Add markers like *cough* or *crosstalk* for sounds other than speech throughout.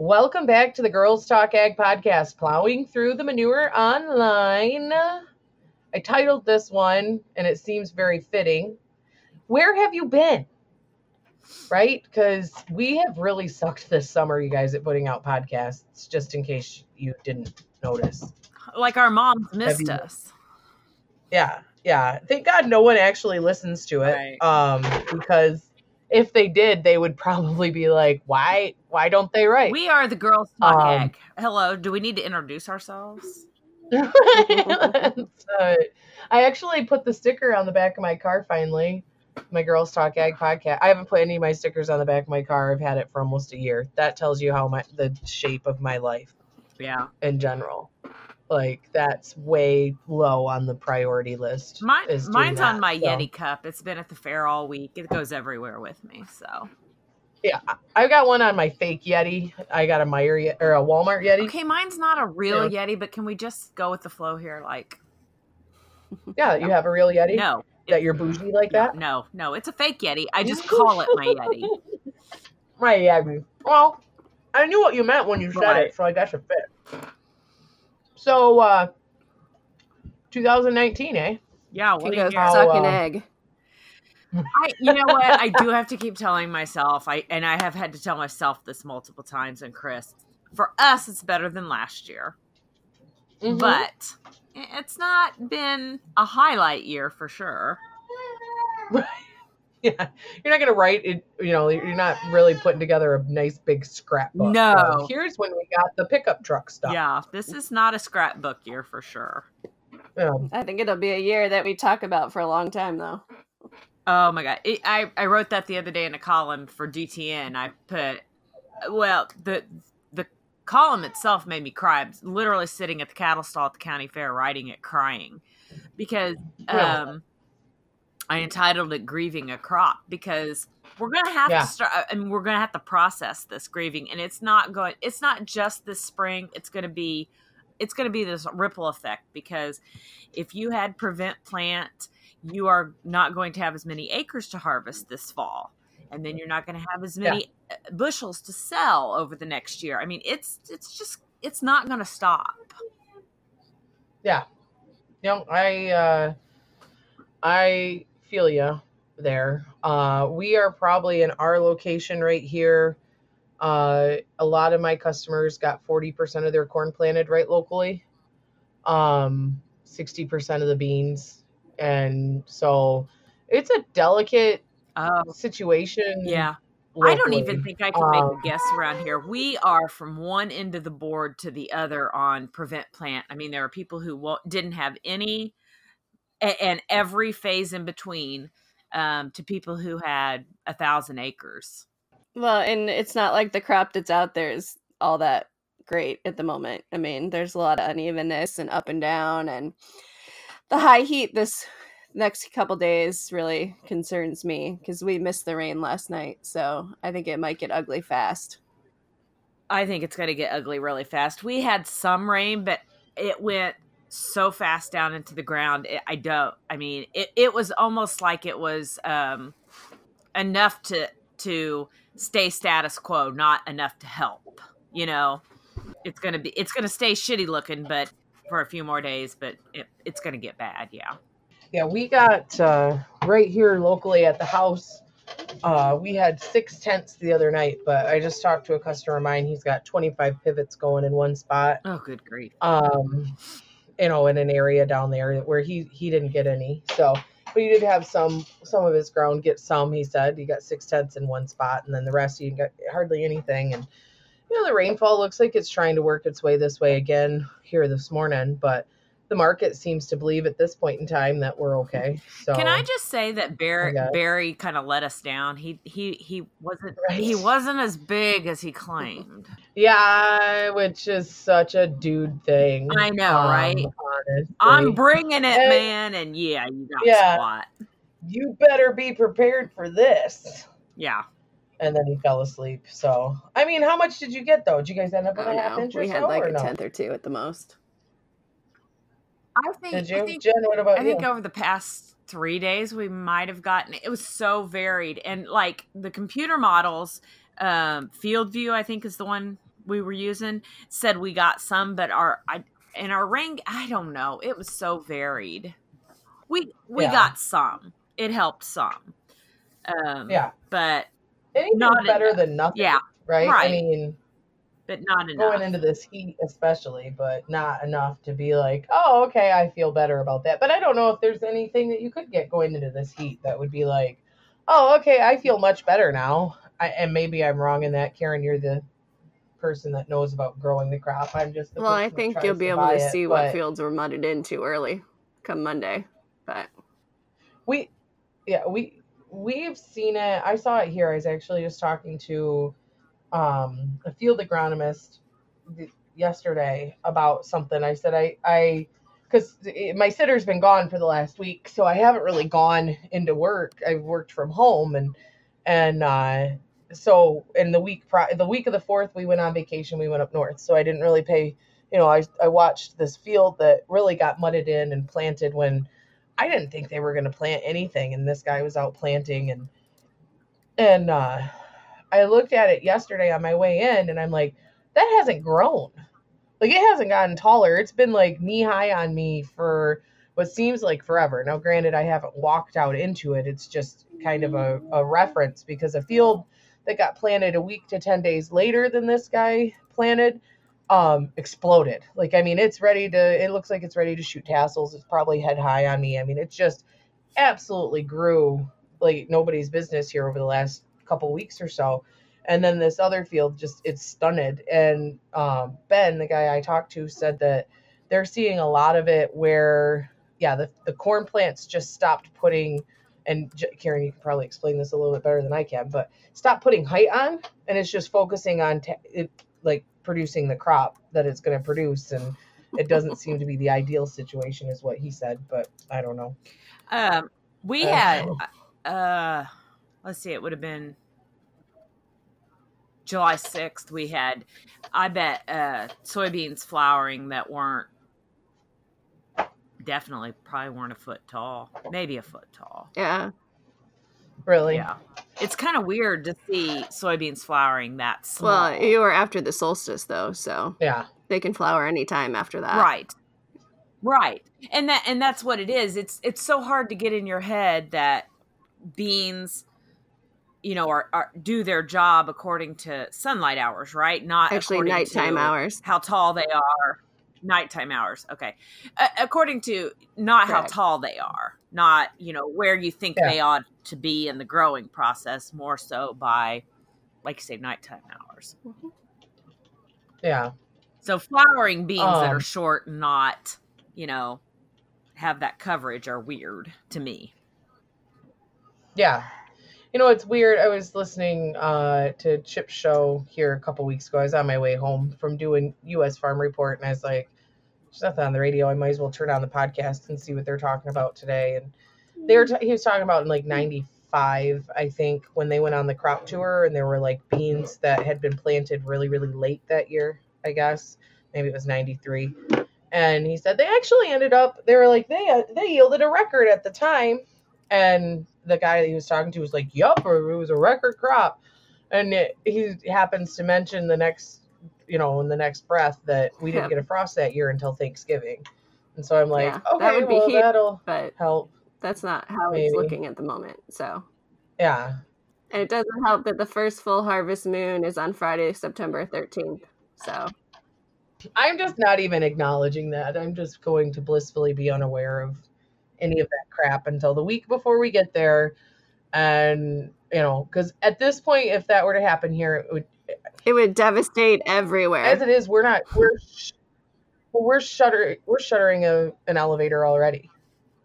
Welcome back to the Girls Talk Ag podcast, plowing through the manure online. I titled this one, and it seems very fitting. Where have you been? Right? Because we have really sucked this summer, you guys, at putting out podcasts, just in case you didn't notice. Like our moms missed you- us. Yeah, yeah. Thank God no one actually listens to it. Right. Um, because if they did, they would probably be like, "Why? Why don't they write?" We are the girls talk Um, egg. Hello, do we need to introduce ourselves? *laughs* Uh, I actually put the sticker on the back of my car finally. My Girls Talk Ag podcast. I haven't put any of my stickers on the back of my car. I've had it for almost a year. That tells you how my the shape of my life Yeah. in general. Like that's way low on the priority list. Mine, is doing mine's on my so. Yeti cup. It's been at the fair all week. It goes everywhere with me. So Yeah, I've got one on my fake Yeti. I got a Meyer or a Walmart Yeti. okay, mine's not a real Yeah. Yeti, but can we just go with the flow here? Like, Yeah, you have a real Yeti. no, That you're bougie like that. no, no, it's a fake Yeti. I just *laughs* call it my Yeti. My Yeti. Well, I knew what you meant when you said Right. it, so I guess it fit. So, uh, 2019, eh? Yeah, what Can do you How, suck an uh, egg. *laughs* I, you know what? I do have to keep telling myself. I and I have had to tell myself this multiple times. And Chris, for us, it's better than last year, Mhm. but it's not been a highlight year for sure. *laughs* yeah, you're not gonna write it. You know, you're not really putting together a nice big scrapbook. No. So here's when we got the pickup truck stuff. Yeah, this is not a scrapbook year for sure. Um, I think it'll be a year that we talk about for a long time, though. Oh my god, it, I I wrote that the other day in a column for DTN. I put, well, the the column itself made me cry. I'm literally sitting at the cattle stall at the county fair, writing it, crying, because Yeah. um, I entitled it "Grieving a Crop" because we're gonna have Yeah. to start. I mean, we're gonna have to process this grieving, and it's not going. It's not just this spring. It's gonna be. It's going to be this ripple effect because if you had prevent plant you are not going to have as many acres to harvest this fall and then you're not going to have as many uh bushels to sell over the next year i mean it's it's just it's not going to stop yeah. You know, I uh, I feel you there. Uh, we are probably in our location right here. Uh, a lot of my customers got 40% of their corn planted right locally, um, 60% of the beans. And so it's a delicate oh situation. yeah i don't even think i can make Um, a guess around here we are from one end of the board to the other on prevent plant i mean there are people who wo- didn't have any a- and every phase in between um, to people who had a thousand acres Well, and it's not like the crop that's out there is all that great at the moment. I mean, there's a lot of unevenness and up and down, and the high heat this next couple days really concerns me because we missed the rain last night. So I think it might get ugly fast. I think it's going to get ugly really fast. We had some rain, but it went so fast down into the ground. It, I don't. I mean, it, it was almost like it was um, enough to to stay status quo, not enough to help. You know, it's gonna be it's gonna stay shitty looking, but for a few more days. But it, it's gonna get bad. Yeah. Yeah, we got uh, right here locally at the house. Uh, we had six tents the other night, but I just talked to a customer of mine. He's got 25 pivots going in one spot. Oh, good grief. Um, you know, in an area down there where he he didn't get any. So, but he did have some some of his ground get some. He said he got six tents in one spot, and then the rest he got hardly anything. And you know, the rainfall looks like it's trying to work its way this way again here this morning, but the market seems to believe at this point in time that we're okay. So Can I just say that Barry. Barry kind of let us down? He he he wasn't Right. he wasn't as big as he claimed. Yeah, which is such a dude thing. I know, um, right? Honestly. I'm bringing it, And- man, and yeah, you got Yeah. squat. you better be prepared for this. Yeah, And then he fell asleep. So, I mean, how much did you get though? Did you guys end up with I a half know. inch or We so? had like a no? tenth or two at the most. I think I think, Jen? What about I think you? over the past three days we might have gotten it was so varied and like the computer models, um, Field View I think is the one we were using said we got some, but our I and our ring I don't know. It was so varied. We we Yeah. got some. It helped some. Um, Yeah. but Anything's Not better enough. than nothing. Yeah, Right? I mean, but not enough. going into this heat especially, but not enough to be like, oh, okay, I feel better about that. But I don't know if there's anything that you could get going into this heat that would be like, oh, okay, I feel much better now. I, and maybe I'm wrong in that, Karen. You're the person that knows about growing the crop. I'm just the Well, I think you'll be able to it, see what fields were mudded into early come Monday. But we, yeah, we we've seen it. I saw it here. I was actually just talking to um, a field agronomist yesterday about something. I said I I because my sitter's been gone for the last week, so I haven't really gone into work. I've worked from home and and uh, so in the week the week of the fourth, we went on vacation. We went up north, so I didn't really pay. You know, I I watched this field that really got mudded in and planted when I didn't think they were going to plant anything, and this guy was out planting and and uh, I looked at it yesterday on my way in, and I'm like, that hasn't grown. Like it hasn't gotten taller. It's been like knee high on me for what seems like forever. Now, granted, I haven't walked out into it. It's just kind of a, a reference because a field that got planted a week to 10 days later than this guy planted um exploded like i mean it's ready to it looks like it's ready to shoot tassels it's probably head high on me i mean it just absolutely grew like nobody's business here over the last couple weeks or so. And then this other field just it's stunted. And um, ben the guy i talked to said that they're seeing a lot of it where yeah the, the corn plants just stopped putting and J- karen you can probably explain this a little bit better than i can but stop putting height on and it's just focusing on ta- it like producing the crop that it's going to produce and it doesn't seem to be the ideal situation is what he said but i don't know. Um, we Uh, had, uh, let's see, it would have been July 6th. We had, I bet, uh, soybeans flowering that weren't definitely probably weren't a foot tall, maybe a foot tall. yeah, really Yeah. It's kind of weird to see soybeans flowering that small. well, you were after the solstice though, so yeah they can flower anytime after that. right right and that and that's what it is it's it's so hard to get in your head that beans you know are, are do their job according to sunlight hours right not Actually, according nighttime to hours. how tall they are nighttime hours okay uh, according to not Correct. how tall they are not you know where you think Yeah. they ought to be in the growing process more so by like you say nighttime hours yeah so flowering beans that are Um, short not, you know, have that coverage are weird to me. Yeah. You know, it's weird. I was listening uh, to Chip's show here a couple weeks ago. I was on my way home from doing U.S. Farm Report, and I was like, there's nothing on the radio. I might as well turn on the podcast and see what they're talking about today. And they were, t- he was talking about in like 95, I think, when they went on the crop tour, and there were like beans that had been planted really, really late that year, I guess. Maybe it was 93. And he said they actually ended up, they were like, they, uh, they yielded a record at the time. And the guy that he was talking to was like, "Yup, it was a record crop." And it, he happens to mention the next, you know, in the next breath that we didn't get a frost that year until Thanksgiving. And so I'm like, Yeah, that okay, would be well huge. that'll But help. that's not how Maybe. it's looking at the moment. So, Yeah, and it doesn't help that the first full harvest moon is on Friday, September 13th. So, I'm just not even acknowledging that. I'm just going to blissfully be unaware of any of that crap until the week before we get there. And you know, because at this point, if that were to happen here, it would it would devastate everywhere. as it is, we're not we're sh- we're shuttering we're shuttering a, an elevator already.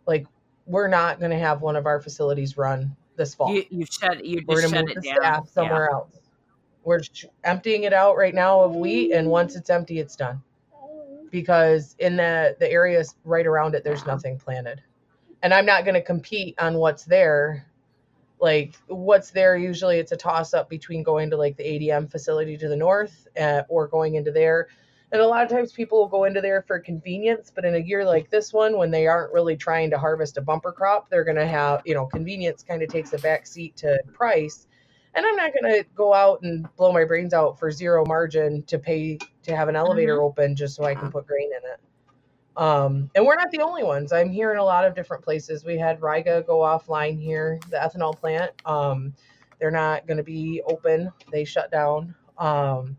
Like we're not going to have one of our facilities run this fall. You you shut you we're just going to shut move it the down. staff somewhere else. We're sh- emptying it out right now of wheat, and once it's empty, it's done. Because in the the areas right around it, there's Yeah. nothing planted, and I'm not going to compete on what's there. Like what's there, usually it's a toss up between going to like the ADM facility to the north uh, or going into there. And a lot of times people will go into there for convenience, but in a year like this one, when they aren't really trying to harvest a bumper crop, they're going to have, you know, convenience kind of takes a back seat to price. and I'm not going to go out and blow my brains out for zero margin to pay to have an elevator Mhm. open just so I can put grain in it. Um, and we're not the only ones. I'm hearing a lot of different places. We had Riga go offline here, the ethanol plant. Um, they're not going to be open. They shut down. Um,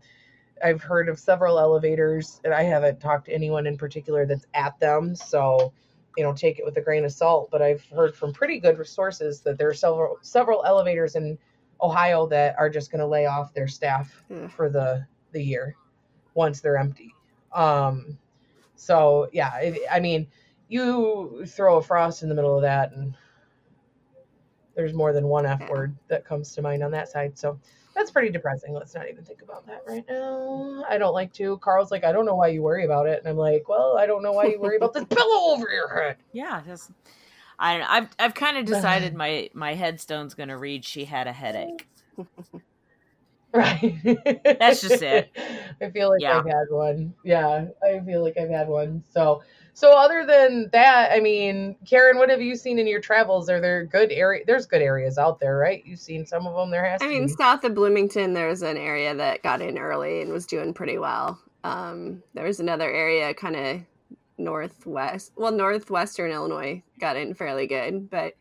I've heard of several elevators, and I haven't talked to anyone in particular that's at them. So, you know, take it with a grain of salt. But I've heard from pretty good sources that there are several several elevators in Ohio that are just going to lay off their staff Ugh. for the the year once they're empty. Um, so yeah, I, I mean, you throw a frost in the middle of that, and there's more than one F word that comes to mind on that side. So that's pretty depressing. Let's not even think about that right now. I don't like to. Carl's like, I don't know why you worry about it, and I'm like, well, I don't know why you worry about this *laughs* pillow over your head. Yeah, just I don't know. I've I've kind of *sighs* decided my my headstone's going to read she had a headache. *laughs* Right. That's just it. *laughs* I feel like Yeah. I've had one. Yeah, I feel like I've had one. So, so other than that, I mean, Karen, what have you seen in your travels? Are there good area? There's good areas out there, right? You've seen some of them. There has I to mean, be. south of Bloomington, there's an area that got in early and was doing pretty well. Um, there was another area kind of northwest, well, northwestern Illinois got in fairly good, but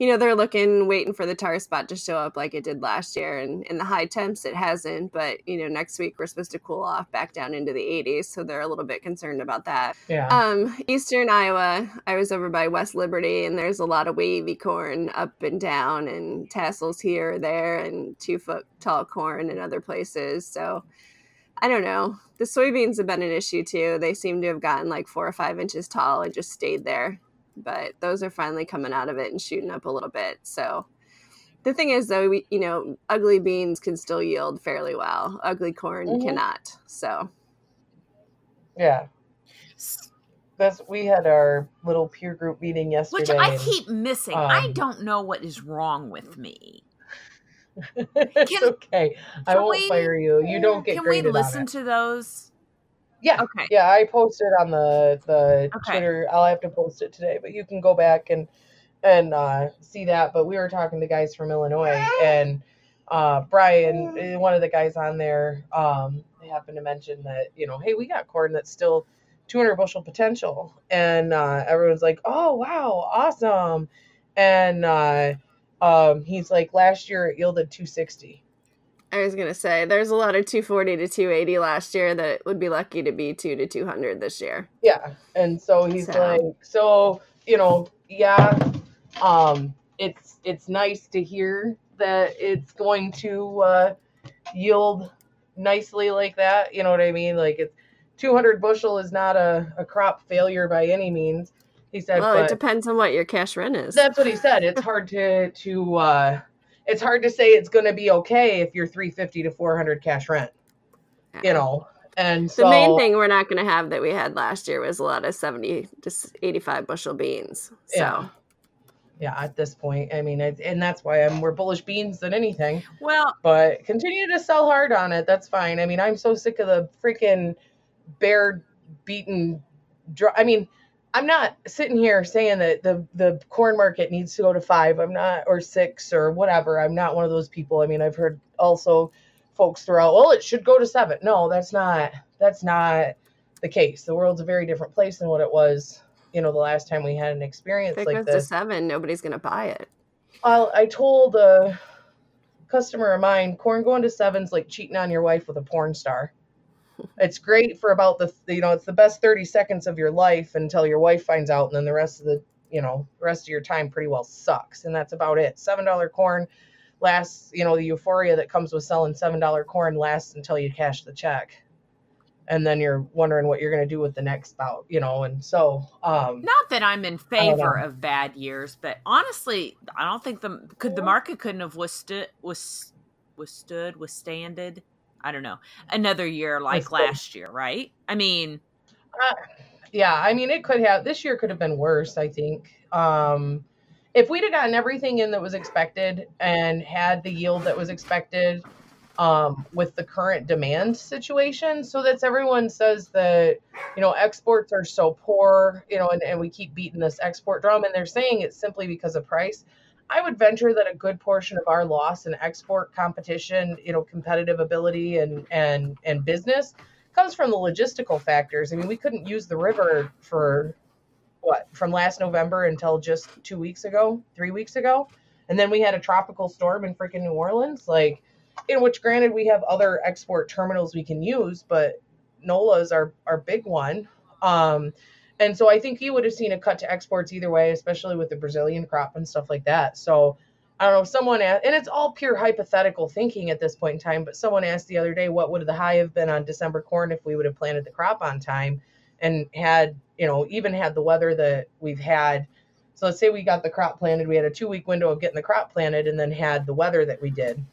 you know they're looking, waiting for the tar spot to show up like it did last year. And in the high temps, it hasn't. But you know, next week we're supposed to cool off back down into the 80s, so they're a little bit concerned about that. yeah. Um, Eastern Iowa, I was over by West Liberty, and there's a lot of wavy corn up and down, and tassels here or there, and two foot tall corn in other places. So I don't know. The soybeans have been an issue too. They seem to have gotten like four or five inches tall and just stayed there. But those are finally coming out of it and shooting up a little bit. So the thing is, though, we, you know, ugly beans can still yield fairly well. Ugly corn Mhm. cannot. So yeah. That's we had our little peer group meeting yesterday. Which I and keep missing. I um, don't know what is wrong with *laughs* me. it's Can- okay. I won't we- fire you. You don't get Can we graded on listen it. to those? Yeah. Okay. Yeah, I posted on the the Okay. Twitter. I'll have to post it today, but you can go back and and uh, see that. But we were talking to guys from Illinois, and uh, Brian, eh, one of the guys on there, um, happened to mention that you know, hey, we got corn that's still 200 bushel potential, and uh, everyone's like, oh wow, awesome, and uh, um, he's like, last year it yielded 260. I was gonna say there's a lot of 240 to 280 last year that would be lucky to be two to 200 this year. Yeah. And so he's So- like, so, you know, yeah, um, it's it's nice to hear that it's going to uh, yield nicely like that. You know what I mean? Like it's 200 bushel is not a, a crop failure by any means. He said, Well, it depends on what your cash rent is. that's what he said. It's hard to to uh, it's hard to say it's going to be okay if you're 350 to 400 cash rent. You know, and so, the main thing we're not going to have that we had last year was a lot of 70 to 85 bushel beans. So Yeah. yeah, at this point, I mean, and that's why I'm more bullish beans than anything. Well, But continue to sell hard on it. That's fine. I mean, I'm so sick of the freaking bear beaten. I mean, I'm not sitting here saying that the the corn market needs to go to five. I'm not or six or whatever. I'm not one of those people. I mean, I've heard also folks throughout. Well, it should go to seven. No, that's not. That's not the case. The world's a very different place than what it was. You know, the last time we had an experience if it like goes to this. seven, nobody's going to buy it. Well, I told a customer of mine, corn going to seven's like cheating on your wife with a porn star. It's great for about the, you know, it's the best 30 seconds of your life until your wife finds out, and then the rest of the, you know, rest of your time pretty well sucks. And that's about it. $7 corn lasts, you know, the euphoria that comes with selling $7 corn lasts until you cash the check. And then you're wondering what you're going to do with the next bout, you know, and so, um, not that I'm in favor of bad years, but honestly, I don't think the could the market couldn't have withstood was withstood withstanded. I don't know another year like last year, right? I mean, Uh, yeah, I mean, it could have. This year could have been worse. I think. Um, if we'd have gotten everything in that was expected and had the yield that was expected, um, with the current demand situation, so that's everyone says that you know exports are so poor, you know, and, and we keep beating this export drum, and they're saying it's simply because of price. I would venture that a good portion of our loss in export competition, you know, competitive ability and and and business comes from the logistical factors. I mean, we couldn't use the river for what from last November until just two weeks ago, three weeks ago, and then we had a tropical storm in freaking New Orleans. Like, in which, granted, we have other export terminals we can use, but NOLA's our our big one. Um, and so I think you would have seen a cut to exports either way, especially with the Brazilian crop and stuff like that. So I don't know, someone asked, and it's all pure hypothetical thinking at this point in time, but someone asked the other day, what would the high have been on December corn if we would have planted the crop on time and had, you know, even had the weather that we've had. So let's say we got the crop planted, we had a two week window of getting the crop planted and then had the weather that we did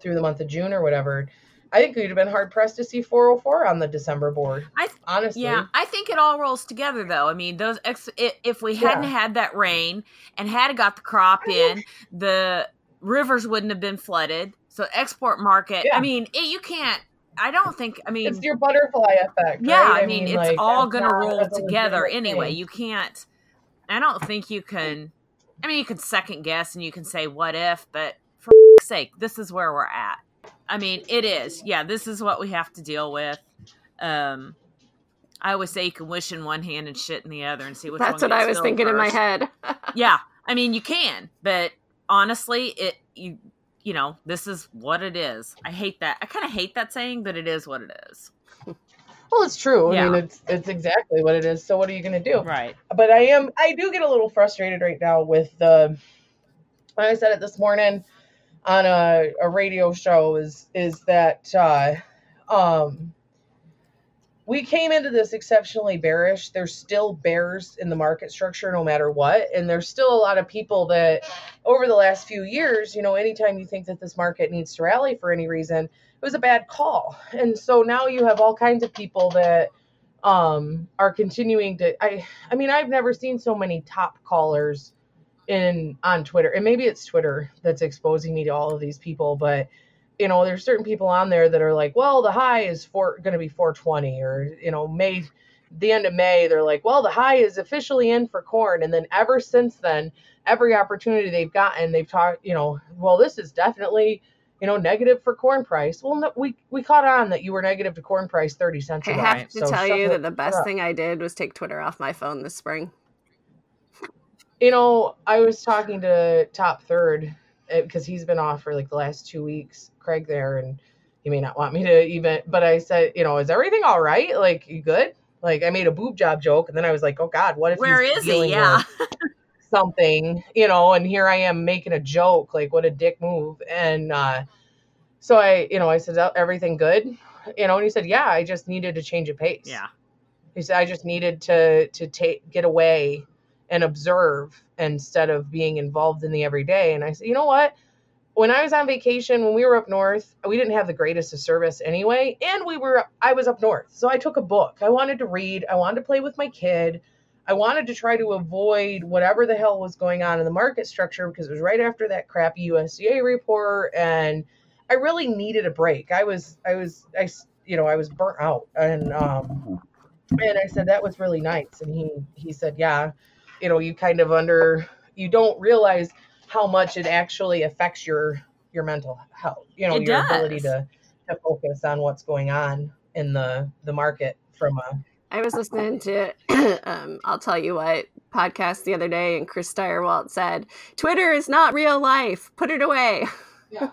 through the month of June or whatever. I think we'd have been hard pressed to see 404 on the December board. I th- honestly, yeah, I think it all rolls together though. I mean, those ex- if we hadn't yeah. had that rain and had got the crop in, the rivers wouldn't have been flooded. So export market. Yeah. I mean, it, you can't. I don't think. I mean, it's your butterfly effect. Yeah, right? I, mean, mean, it's like, all going to roll together anyway. Thing. You can't. I don't think you can. I mean, you can second guess and you can say what if, but for sake, this is where we're at. I mean, it is. Yeah, this is what we have to deal with. Um, I always say you can wish in one hand and shit in the other and see which That's what I was thinking first. in my head. *laughs* *laughs* yeah, I mean, you can, but honestly, it you you know, this is what it is. I hate that. I kind of hate that saying, but it is what it is. Well, it's true. Yeah. I mean, it's it's exactly what it is. So what are you going to do? Right. But I am I do get a little frustrated right now with the. I said it this morning on a, a radio show is is that uh, um, we came into this exceptionally bearish. There's still bears in the market structure no matter what. And there's still a lot of people that over the last few years, you know, anytime you think that this market needs to rally for any reason, it was a bad call. And so now you have all kinds of people that um, are continuing to I I mean, I've never seen so many top callers in on Twitter, and maybe it's Twitter that's exposing me to all of these people, but you know, there's certain people on there that are like, well, the high is for going to be 420, or you know, May, the end of May, they're like, well, the high is officially in for corn, and then ever since then, every opportunity they've gotten, they've talked, you know, well, this is definitely you know, negative for corn price. Well, no, we we caught on that you were negative to corn price thirty cents. I have to so tell you that the best thing I did was take Twitter off my phone this spring you know, I was talking to Top Third because eh, he's been off for like the last two weeks, Craig there, and he may not want me to even, but I said, you know, is everything all right? Like, you good? Like, I made a boob job joke, and then I was like, oh God, what if where is he? Yeah. something, you know, and here I am making a joke, like, what a dick move. And uh, so I, you know, I said, everything good? You know, and he said, yeah, I just needed to change a pace. Yeah. He said, I just needed to to take get away and observe instead of being involved in the everyday. And I said, you know what? When I was on vacation, when we were up north, we didn't have the greatest of service anyway. And we were, I was up north. So I took a book. I wanted to read. I wanted to play with my kid. I wanted to try to avoid whatever the hell was going on in the market structure because it was right after that crappy USDA report. And I really needed a break. I was, I was, I, you know, I was burnt out. And, um, and I said, that was really nice. And he, he said, yeah you know you kind of under you don't realize how much it actually affects your your mental health you know it your does. ability to to focus on what's going on in the the market from a I was listening to *clears throat* um, I'll tell you what podcast the other day and Chris Stirewalt said Twitter is not real life put it away yeah.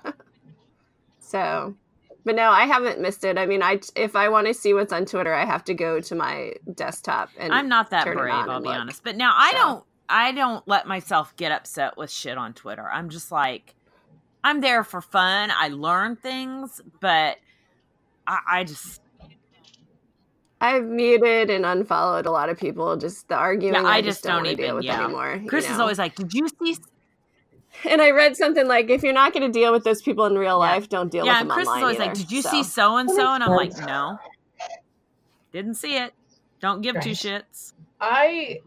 *laughs* so but no, I haven't missed it. I mean, I if I want to see what's on Twitter, I have to go to my desktop and I'm not that brave, I'll be look. honest. But now I so. don't I don't let myself get upset with shit on Twitter. I'm just like I'm there for fun. I learn things, but I, I just I've muted and unfollowed a lot of people. Just the arguing, yeah, I, I, just, don't, don't even, deal with yeah. anymore. Chris you know? is always like, "Did you see *laughs* and I read something like, if you're not going to deal with those people in real life, don't deal yeah, with them Chris online. Yeah, Chris is always like, "Did you so. see so and so?" And I'm like, "No, didn't see it. Don't give right. two shits." I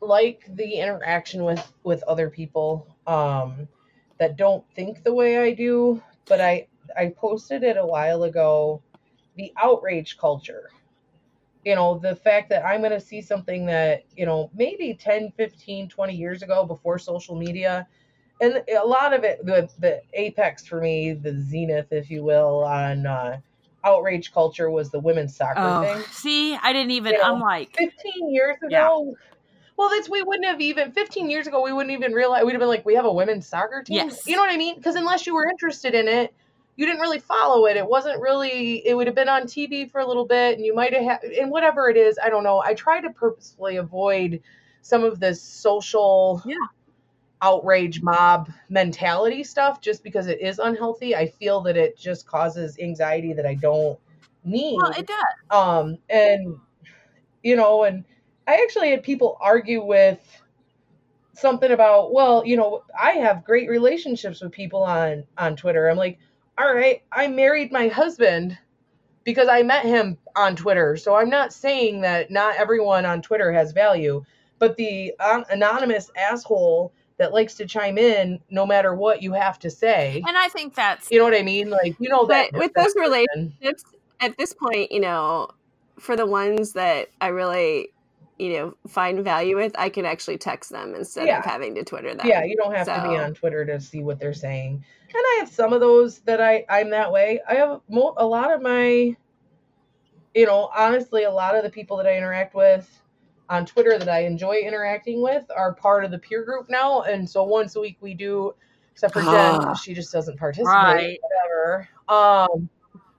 like the interaction with with other people um, that don't think the way I do, but I I posted it a while ago. The outrage culture you know the fact that i'm going to see something that you know maybe 10 15 20 years ago before social media and a lot of it, the the apex for me, the zenith, if you will, on uh, outrage culture was the women's soccer Oh, thing. see, I didn't even. You know, I'm like, 15 years ago. Yeah. Well, that's we wouldn't have even 15 years ago. We wouldn't even realize we'd have been like, we have a women's soccer team. Yes. You know what I mean? Because unless you were interested in it, you didn't really follow it. It wasn't really. It would have been on TV for a little bit, and you might have had. And whatever it is, I don't know. I try to purposefully avoid some of this social. Yeah. Outrage mob mentality stuff just because it is unhealthy i feel that it just causes anxiety that i don't need well, it does. um and you know and i actually had people argue with something about well you know i have great relationships with people on on twitter. I'm like all right i married my husband because i met him on twitter so i'm not saying that not everyone on twitter has value. But the an- anonymous asshole that likes to chime in no matter what you have to say And I think that's you know what i mean like you know that But with those person. relationships, at this point, you know, for the ones that I really, you know, find value with, I can actually text them instead Yeah. of having to Twitter them. Yeah, you don't have to be So- on Twitter to see what they're saying. And I have some of those that I I'm that way. I have mo- a lot of my, you know, honestly, a lot of the people that I interact with on Twitter that I enjoy interacting with are part of the peer group now. And so once a week we do, except for Jen, Ah. she just doesn't participate. Right. Whatever. Um,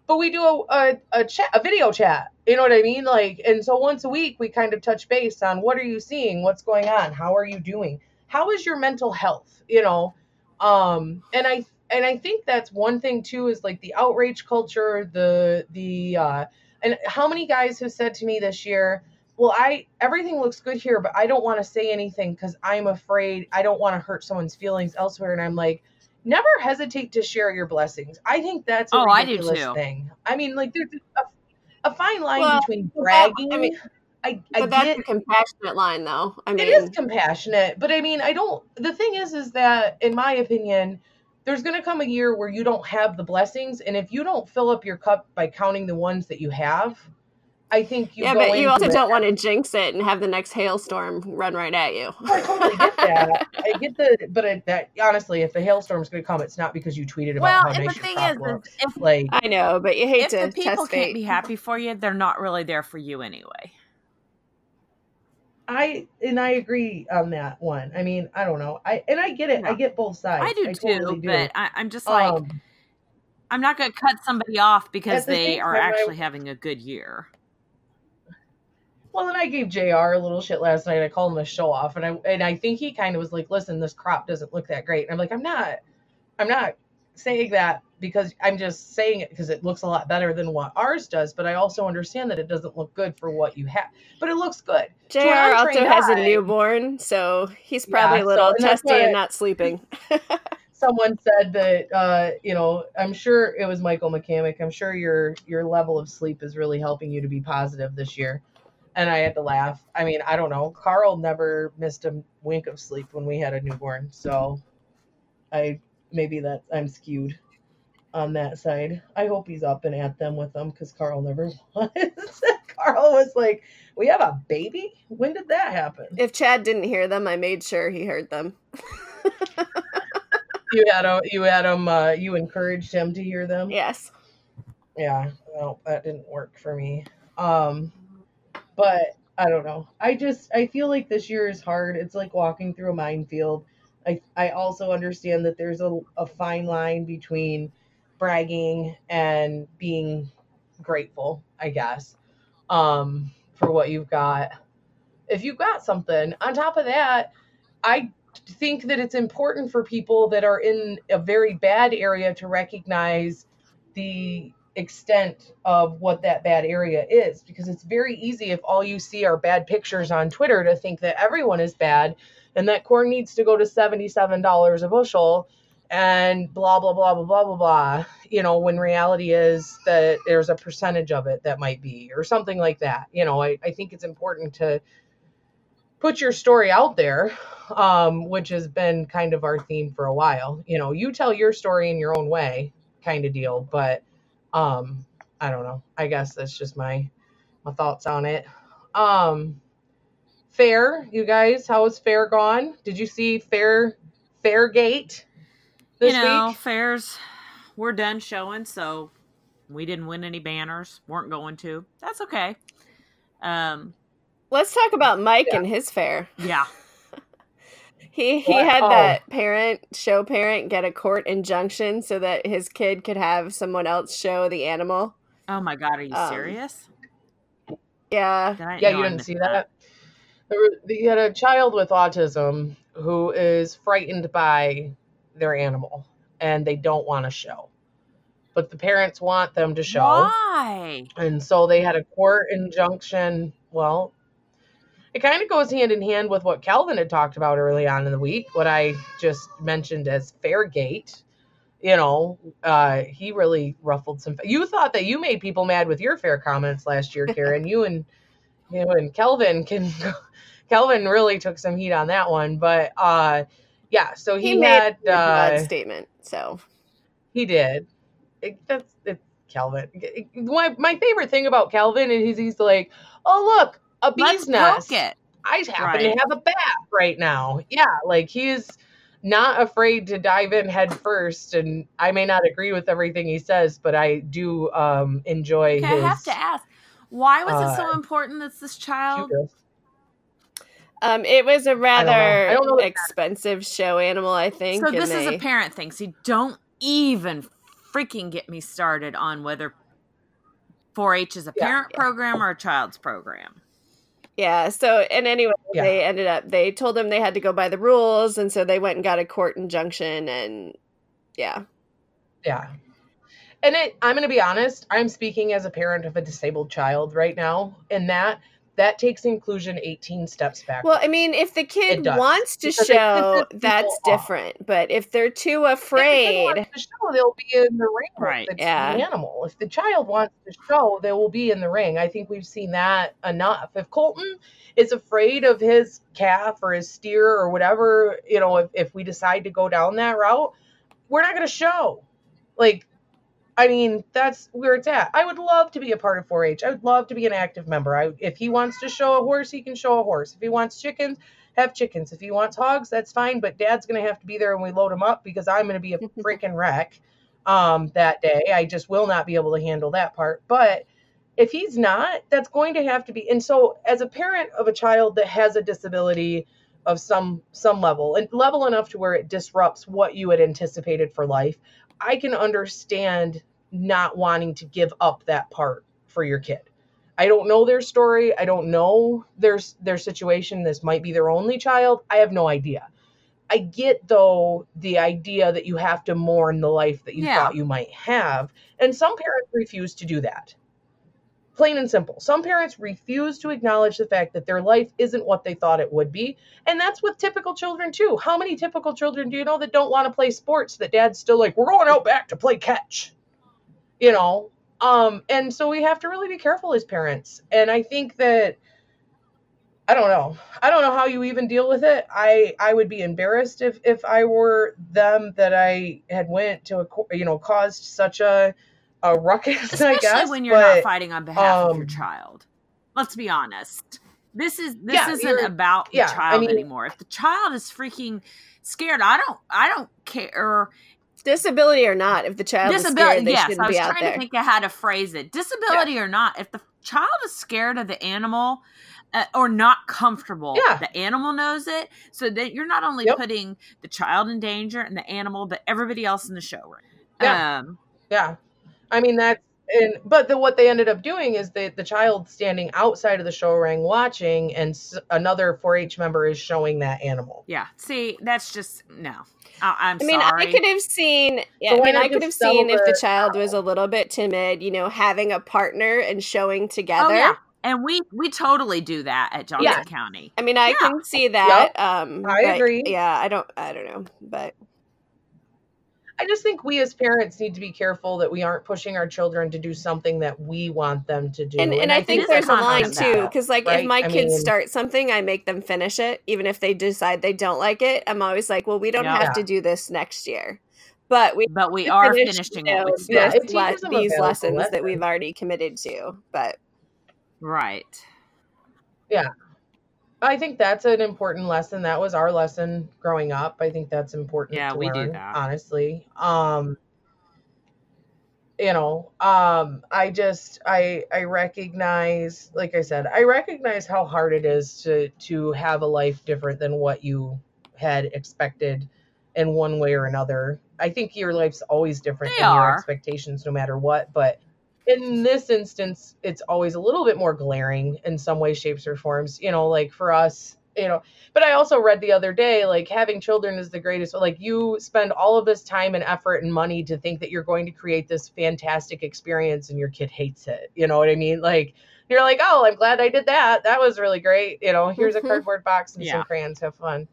but we do a, a a chat, a video chat. You know what I mean? Like, and so once a week we kind of touch base on what are you seeing, what's going on, how are you doing, how is your mental health? You know, um, and I and I think that's one thing too is like the outrage culture, the the uh, and how many guys have said to me this year, well, I everything looks good here, but I don't want to say anything because I'm afraid I don't want to hurt someone's feelings elsewhere, and I'm like. Never hesitate to share your blessings. I think that's a Oh, I do ridiculous too. thing. I mean, like there's a, a fine line Well, between but that- bragging. I mean, I, I But that's get a compassionate line, though. I mean, it is compassionate, but I mean, I don't. The thing is, is that in my opinion, there's going to come a year where you don't have the blessings, and if you don't fill up your cup by counting the ones that you have, I think you. yeah, go but you also it- don't want to jinx it and have the next hailstorm run right at you. I totally get *laughs* that. I get the, but I, that honestly, if the hailstorm's going to come, it's not because you tweeted about well. how And the thing is, is looks. if Like, I know, but you hate if to the people test can't fate. be happy for you, they're not really there for you anyway. I and I agree on that one. I mean, I don't know. I and I get it. I get both sides. I do too, totally do. but I, I'm just like, Um, I'm not going to cut somebody off because the they are time, I- actually having a good year. Well, and I gave Jr. a little shit last night. I called him a show off, and I and I think he kind of was like, "Listen, this crop doesn't look that great." And I'm like, "I'm not, I'm not saying that because I'm just saying it because it looks a lot better than what ours does. But I also understand that it doesn't look good for what you have, but it looks good." JR also has a newborn, so he's probably Yeah, a so- little and testy why- and not sleeping. *laughs* Someone said that, uh, you know, I'm sure it was Michael McCamick. I'm sure your your level of sleep is really helping you to be positive this year. And I had to laugh. I mean, I don't know. Carl never missed a wink of sleep when we had a newborn, so I maybe that I'm skewed on that side. I hope he's up and at them with them because Carl never *laughs* was. Carl was like, "We have a baby? When did that happen?" if Chad didn't hear them, I made sure he heard them. *laughs* You had him. You had him. Uh, you encouraged him to hear them. Yes. yeah well that didn't work for me um but i don't know. I just i feel like this year is hard. It's like walking through a minefield. I i also understand that there's a, a fine line between bragging and being grateful i guess um for what you've got. If you've got something on top of that i think that it's important for people that are in a very bad area to recognize the extent of what that bad area is because it's very easy if all you see are bad pictures on Twitter to think that everyone is bad and that corn needs to go to $77 a bushel and blah blah blah blah blah blah blah you know when reality is that there's a percentage of it that might be or something like that. You know I, I think it's important to put your story out there um, which has been kind of our theme for a while. You know you tell your story in your own way kind of deal but um i don't know i guess that's just my my thoughts on it um fair you guys how was fair gone did you see fair Fairgate this you know, week? fairs we're done showing, so we didn't win any banners. weren't going to. That's okay. Um, Let's talk about Mike Yeah. and his fair. yeah. He he What? had Oh. that parent show parent get a court injunction so that his kid could have someone else show the animal. Oh my god, are you Um, serious? Yeah. Did Yeah, no, you didn't see that. There were, you had a child with autism who is frightened by their animal, and they don't want to show, but the parents want them to show. Why? And so they had a court injunction. Well, it kind of goes hand in hand with what Calvin had talked about early on in the week, what I just mentioned as Fairgate. You know, uh, he really ruffled some. You thought that you made people mad with your fair comments last year, *laughs* Karen. you and you and Kelvin can. *laughs* Kelvin really took some heat on that one, but uh, yeah. So he, He, made had a uh, statement. So he did. It, that's it, Calvin. My my favorite thing about Calvin is he's like, oh look, a bee's Let's nest. poke it. I happen Right. to have a bat right now. Yeah, like he's not afraid to dive in head first. And I may not agree with everything he says, but I do um enjoy Okay, his. I have to ask, why was it so uh, important that this child? um it was a know. I rather don't know the- expensive show animal, I think. So and this is a parent thing. See, don't even freaking get me started on whether 4-H is a Yeah, parent yeah. program or a child's program. Yeah. So, and anyway, Yeah. they ended up, they told them they had to go by the rules. And so they went and got a court injunction. And yeah. Yeah. And it, I'm going to be honest, I'm speaking as a parent of a disabled child right now, and that that takes inclusion 18 steps back. Well, I mean, if the kid wants to because show, that's off. different. But if they're too afraid, If the kid afraid, wants to show, they'll be in the ring Right. with the Yeah. animal. If the child wants to show, they will be in the ring. I think we've seen that enough. If Colton is afraid of his calf or his steer or whatever, you know, if, if we decide to go down that route, we're not going to show. Like, I mean, that's where it's at. I would love to be a part of 4-H. I would love to be an active member. I, if he wants to show a horse, he can show a horse. If he wants chickens, have chickens. If he wants hogs, that's fine. But Dad's gonna have to be there when we load him up because I'm gonna be a *laughs* freaking wreck um, that day. I just will not be able to handle that part. But if he's not, that's going to have to be. And so, as a parent of a child that has a disability of some some level and level enough to where it disrupts what you had anticipated for life, I can understand not wanting to give up that part for your kid. I don't know their story. I don't know their their situation. This might be their only child. I have no idea. I get though the idea that you have to mourn the life that you Yeah. thought you might have, and some parents refuse to do that. Plain and simple. Some parents refuse to acknowledge the fact that their life isn't what they thought it would be, and that's with typical children too. How many typical children do you know that don't want to play sports that dad's still like, "We're going out back to play catch." You know, um and so we have to really be careful as parents. And I think that I don't know. I don't know how you even deal with it. I I would be embarrassed if if I were them that I had went to a you know caused such a a ruckus. I Especially guess when you're but, not fighting on behalf of your um, child. Let's be honest. This is this Yeah, isn't you're- about the yeah, I child mean- anymore. If the child is freaking scared, I don't I don't care. disability or not, if the child is Disability, scared, they yes. shouldn't I was be out trying there. to think of how to phrase it. Disability or not, if the child is scared of the animal uh, or not comfortable, Yeah. the animal knows it. So that you're not only Yep. putting the child in danger and the animal, but everybody else in the show ring. Yeah. Um, Yeah. I mean that's and but the, what they ended up doing is that the child standing outside of the show ring watching and s- another 4-H member is showing that animal. yeah. See, that's just no. I, I'm I mean, sorry. I could have seen. Yeah, So I mean, I could have seen if the the child was a little bit timid. You know, having a partner and showing together. Oh yeah, and we we totally do that at Johnson Yeah. County. I mean, I Yeah. can see that. Um, I agree. Yeah, I don't. I don't know, but I just think we as parents need to be careful that we aren't pushing our children to do something that we want them to do. and, and, I, think it's there's a line too, because like right? if my I kids mean- start something, I make them finish it, even if they decide they don't like it. I'm always like, well, we don't Yeah. have to do this next year, but we But we we are finish, finishing you it know, with Yeah, it le- teaches them a these valuable lessons that we've already committed to. But right. I think that's an important lesson. That was our lesson growing up. I think that's important. Yeah, to we do that. honestly. Um, you know, um, I just I I recognize, like I said, I recognize how hard it is to to have a life different than what you had expected in one way or another. I think your life's always different They than your expectations, no matter what. But in this instance, it's always a little bit more glaring in some way, shapes, or forms. You know, like for us, you know. But I also read the other day, like having children is the greatest. Like you spend all of this time and effort and money to think that you're going to create this fantastic experience, and your kid hates it. You know what I mean? Like you're like, oh, I'm glad I did that. That was really great. You know, here's a cardboard box and Yeah. some crayons. Have fun.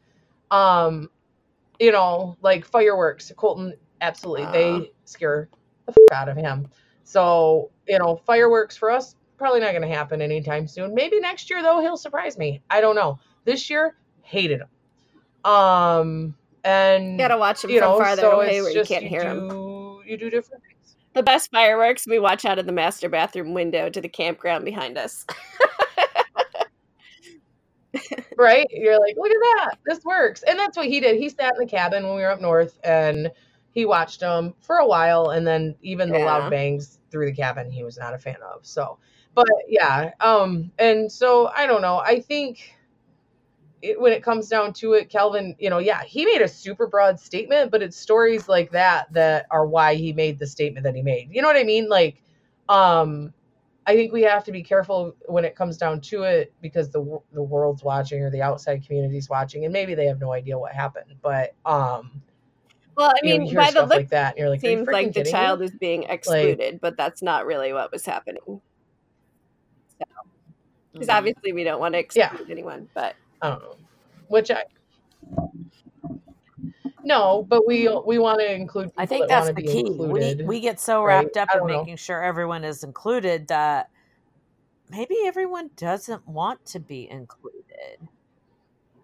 Um, you know, like fireworks. Colton, absolutely, Uh. they scare the f- out of him. So, you know, fireworks for us probably not going to happen anytime soon. Maybe next year though, he'll surprise me. I don't know. This year, hated him. Um, and You gotta watch them you from know, farther so away where you can't you hear them. do you do different things. The best fireworks we watch out of the master bathroom window to the campground behind us. *laughs* right? You're like, look at that, this works, and that's what he did. He sat in the cabin when we were up north, and he watched them for a while, and then even the loud bangs through the cabin, he was not a fan of. So, but yeah, um, and so I don't know. I think it, when it comes down to it, Calvin, you know, yeah, he made a super broad statement, but it's stories like that that are why he made the statement that he made. You know what I mean? Like, um, I think we have to be careful when it comes down to it because the the world's watching or the outside community's watching, and maybe they have no idea what happened. But um, Well, I mean, you hear by the stuff look, like that, and you're like, it seems like the child me?" is being excluded, but that's not really what was happening. Because Mhm. obviously, we don't want to Yeah. exclude anyone, but I don't know. Which I no, but we we want to include. People I think that that's the key. included. We we get so right? wrapped up in don't know. making sure everyone is included that maybe everyone doesn't want to be included.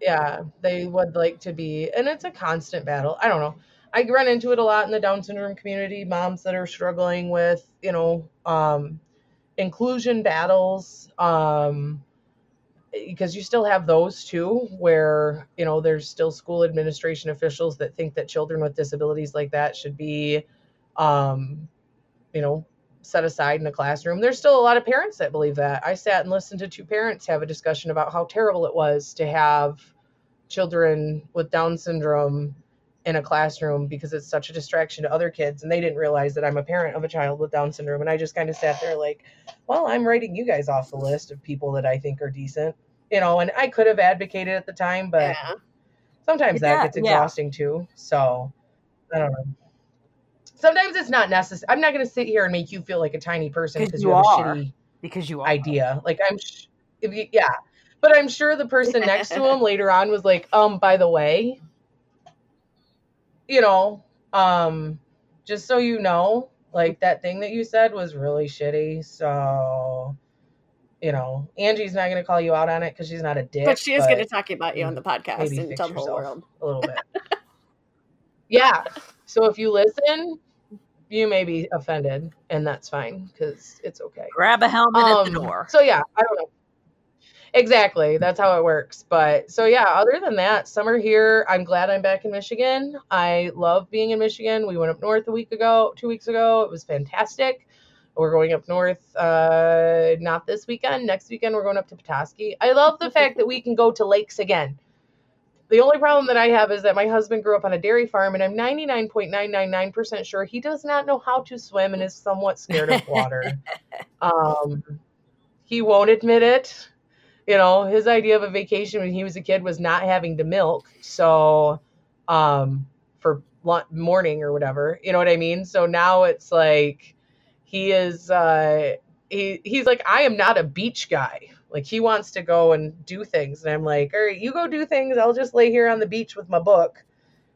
yeah, they would like to be, and it's a constant battle. I don't know. I run into it a lot in the Down syndrome community. Moms that are struggling with, you know, um, inclusion battles, um, because you still have those too, where you know there's still school administration officials that think that children with disabilities like that should be, um, you know, set aside in a classroom. There's still a lot of parents that believe that. I sat and listened to two parents have a discussion about how terrible it was to have children with Down syndrome in a classroom because it's such a distraction to other kids. And they didn't realize that I'm a parent of a child with Down syndrome. And I just kind of sat there like, well, I'm writing you guys off the list of people that I think are decent. You know, and I could have advocated at the time, but yeah. sometimes that Yeah, gets yeah. exhausting too. So I don't know. Sometimes it's not necessary. I'm not going to sit here and make you feel like a tiny person because you you have are. a shitty Because you are. idea. Like I'm, sh- yeah, but I'm sure the person next to *laughs* him later on was like, um, by the way, you know, um, just so you know, like that thing that you said was really shitty. So, you know, Angie's not gonna call you out on it because she's not a dick. But she is going to talk about you on the podcast and tell the whole world. a little bit. *laughs* yeah. So if you listen, you may be offended, and that's fine because it's okay. Grab a helmet at the Um, door. So yeah, I don't know. Exactly. That's how it works. But so yeah, other than that, summer here, I'm glad I'm back in Michigan. I love being in Michigan. We went up north a week ago, two weeks ago. It was fantastic. We're going up north uh not this weekend. Next weekend we're going up to Petoskey. I love the fact that we can go to lakes again. The only problem that I have is that my husband grew up on a dairy farm and I'm 99.999% sure he does not know how to swim and is somewhat scared of water. *laughs* um he won't admit it. You know, his idea of a vacation when he was a kid was not having to milk. So, um, for morning or whatever, you know what I mean? So now it's like he is, uh, he, he's like, I am not a beach guy. Like he wants to go and do things. And I'm like, all right, you go do things. I'll just lay here on the beach with my book.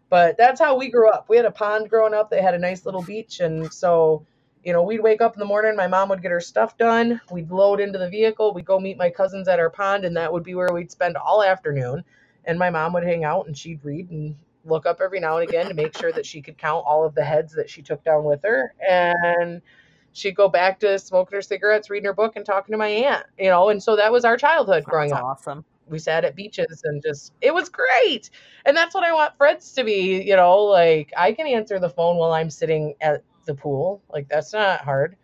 But that's how we grew up. We had a pond growing up that had a nice little beach. And so, you know, we'd wake up in the morning, my mom would get her stuff done, we'd load into the vehicle, we'd go meet my cousins at our pond, and that would be where we'd spend all afternoon. And my mom would hang out and she'd read and look up every now and again to make sure that she could count all of the heads that she took down with her. And she'd go back to smoking her cigarettes, reading her book, and talking to my aunt, you know, and so that was our childhood growing That's up. awesome. we sat at beaches and just it was great. And that's what I want friends to be, you know, like I can answer the phone while I'm sitting at the pool. Like that's not hard.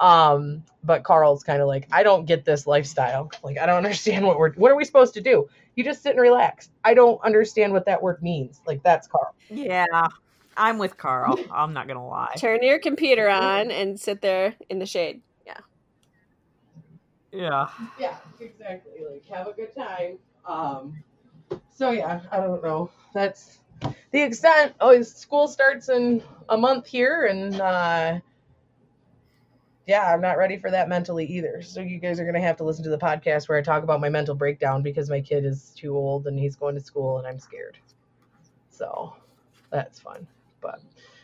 Um, but Carl's kind of like, I don't get this lifestyle. Like I don't *laughs* understand what we're what are we supposed to do? You just sit and relax. I don't understand what that word means. Like that's Carl. Yeah. I'm with Carl. I'm not gonna lie. Turn your computer on and sit there in the shade. Yeah. Yeah. Yeah, exactly. Like have a good time. Um so yeah, I don't know. That's the extent. Oh, school starts in a month here and uh yeah, I'm not ready for that mentally either. So you guys are gonna have to listen to the podcast where I talk about my mental breakdown because my kid is too old and he's going to school and I'm scared. So that's fun. But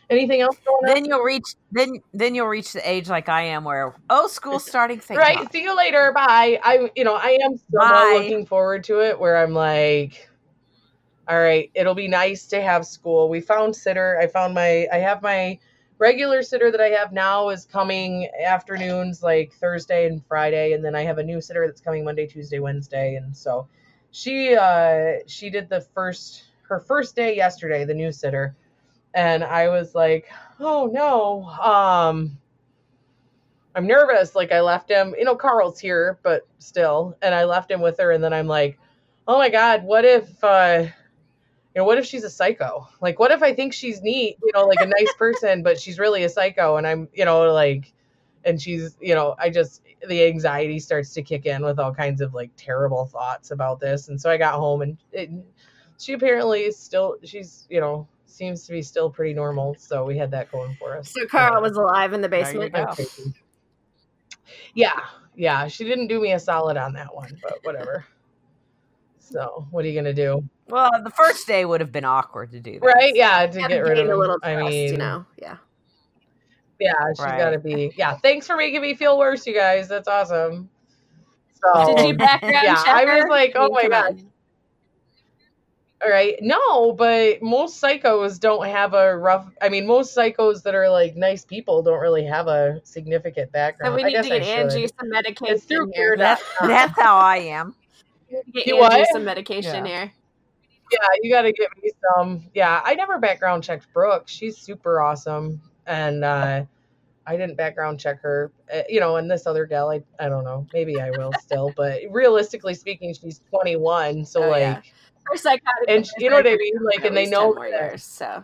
anything else going on? Then you'll reach then then you'll reach the age like I am where oh school's *laughs* starting. Right. See you later. Bye. I'm you know, I am Bye. looking forward to it where I'm like all right, it'll be nice to have school. We found sitter. I found my I have my regular sitter that I have now is coming afternoons like Thursday and Friday and then I have a new sitter that's coming Monday, Tuesday, Wednesday and so she uh she did the first her first day yesterday, the new sitter. And I was like, "Oh no. Um I'm nervous. Like I left him, you know, Carl's here, but still. And I left him with her and then I'm like, "Oh my god, what if uh you know, what if she's a psycho? Like, what if I think she's neat, you know, like a nice *laughs* person, but she's really a psycho and I'm, you know, like, and she's, you know, I just, the anxiety starts to kick in with all kinds of like terrible thoughts about this. And so I got home and it, she apparently is still, she's, you know, seems to be still pretty normal. So we had that going for us. So Carl was alive in the basement. Yeah. Yeah. She didn't do me a solid on that one, but whatever. So what are you going to do? Well, the first day would have been awkward to do that. Right? Yeah. To get rid of gain a him. little I mean, you know. Yeah. Yeah, she's Right. got to be. Yeah, thanks for making me feel worse, you guys. That's awesome. So, Did you *laughs* background yeah, check I was like, oh my god. All right, no, but most psychos don't have a rough. I mean, most psychos that are like nice people don't really have a significant background. So we I need guess to get I Angie should. some medication It's through here. That's, that's how I am. Get You Angie what? some medication Yeah. here. Yeah, you got to get me some. Yeah, I never background checked Brooke. She's super awesome, and uh, I didn't background check her. Uh, you know, and this other gal, I I don't know. Maybe I will *laughs* still, but realistically speaking, she's 21, so Oh, like. yeah. Her psychotic And you know what I mean? Like, and they know more that- years. So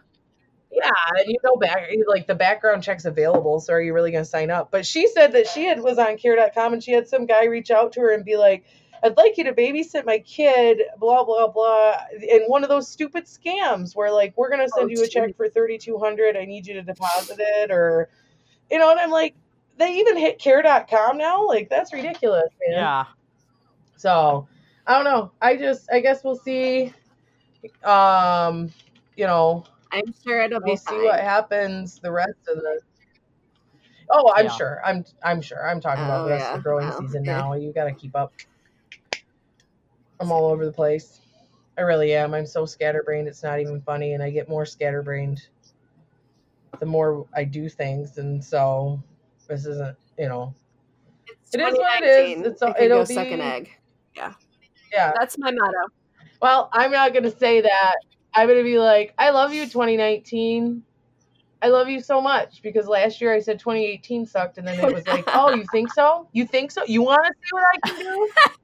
Yeah, and you know back like the background check's available, so are you really gonna sign up? But she said that she had was on care.com and she had some guy reach out to her and be like, I'd like you to babysit my kid, blah blah blah. And one of those stupid scams where like we're gonna send Oh, you a check for thirty two hundred, I need you to deposit it or you know, and I'm like, they even hit care.com now? Like that's ridiculous, man. Yeah. So I don't know. I just I guess we'll see. Um, you know, I'm sure it'll be we'll see fine. what happens the rest of the oh i'm Yeah. sure i'm i'm sure i'm talking about Oh, the rest yeah. of the growing Oh, season okay. now you gotta keep up i'm all over the place i really am i'm so scatterbrained it's not even funny and i get more scatterbrained the more i do things and so this isn't you know It's It is what it is. It's You it'll go suck an be- egg. yeah Yeah. That's my motto. well i'm not gonna say that i'm gonna be like i love you 2019 I love you so much because last year I said 2018 sucked, and then it was like, oh, you think so? You think so? You want to see what I can do? *laughs*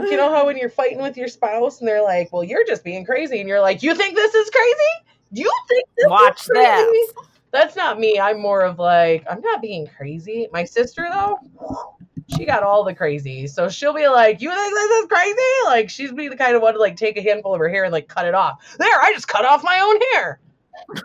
like you know how when you're fighting with your spouse and they're like, well, you're just being crazy, and you're like, you think this is crazy? You think this Watch is crazy? this. That's not me. I'm more of like, I'm not being crazy. My sister though, she got all the crazy. So she'll be like, You think this is crazy? Like she's be the kind of one to like take a handful of her hair and like cut it off. There, I just cut off my own hair.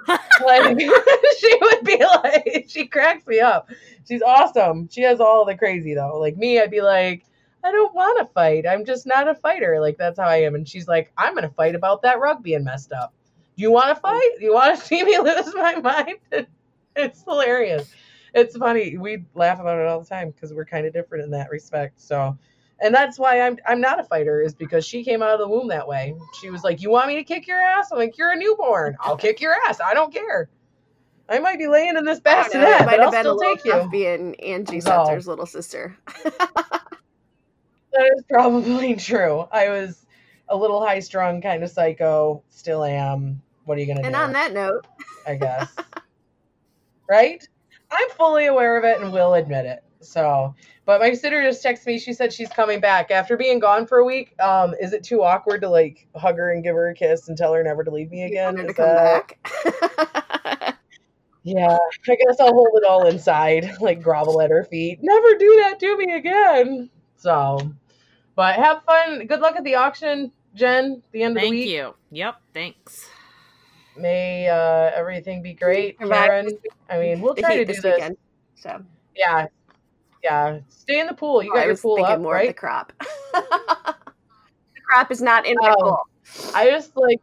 *laughs* like *laughs* she would be like she cracks me up. She's awesome. She has all the crazy though. Like me, I'd be like, I don't want to fight. I'm just not a fighter. Like that's how I am. And she's like, I'm gonna fight about that rug being messed up. Do you want to fight? Do you want to *laughs* see me lose my mind? *laughs* It's hilarious. It's funny. We laugh about it all the time because we're kind of different in that respect. So, and that's why I'm I'm not a fighter is because she came out of the womb that way. She was like, "You want me to kick your ass?" I'm like, "You're a newborn. I'll kick your ass. I don't care. I might be laying in this bassinet, but I'll have been a still little take you." being Angie. Setzer's little sister. *laughs* that is probably *laughs* true. I was a little high strung kind of psycho. Still am. What are you gonna And do? And on that note, I guess. *laughs* right? I'm fully aware of it and will admit it. So, but my sister just texted me. She said she's coming back after being gone for a week. Um, is it too awkward to like hug her and give her a kiss and tell her never to leave me again? to come that- back. *laughs* Yeah, I guess I'll hold it all inside, like grovel at her feet. Never do that to me again. So, but have fun. Good luck at the auction, Jen. The end of Thank the week. Thank you. Yep. Thanks. May uh, everything be great, Karen. I mean, we'll try to do this this. weekend. So Yeah, yeah. Stay in the pool. You Oh, got I your was pool thinking up, more of the crop. *laughs* the crop is not in my Oh. pool. I just like,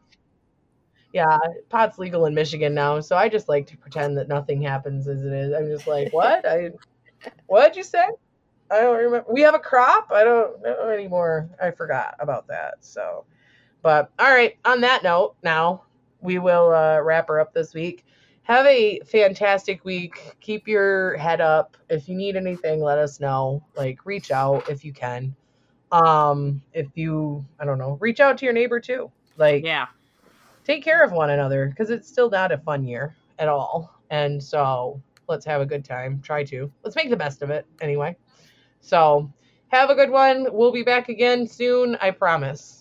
yeah, pot's legal in Michigan now, so I just like to pretend that nothing happens as it is. I'm just like, what? I, what'd you say? I don't remember. We have a crop. I don't know anymore. I forgot about that. So, but all right. On that note, now we will uh, wrap her up this week. Have a fantastic week. Keep your head up. If you need anything, let us know. Like, reach out if you can. Um, if you, I don't know, reach out to your neighbor too. Like, Yeah. take care of one another because it's still not a fun year at all. And so let's have a good time. Try to. Let's make the best of it anyway. So have a good one. We'll be back again soon, I promise.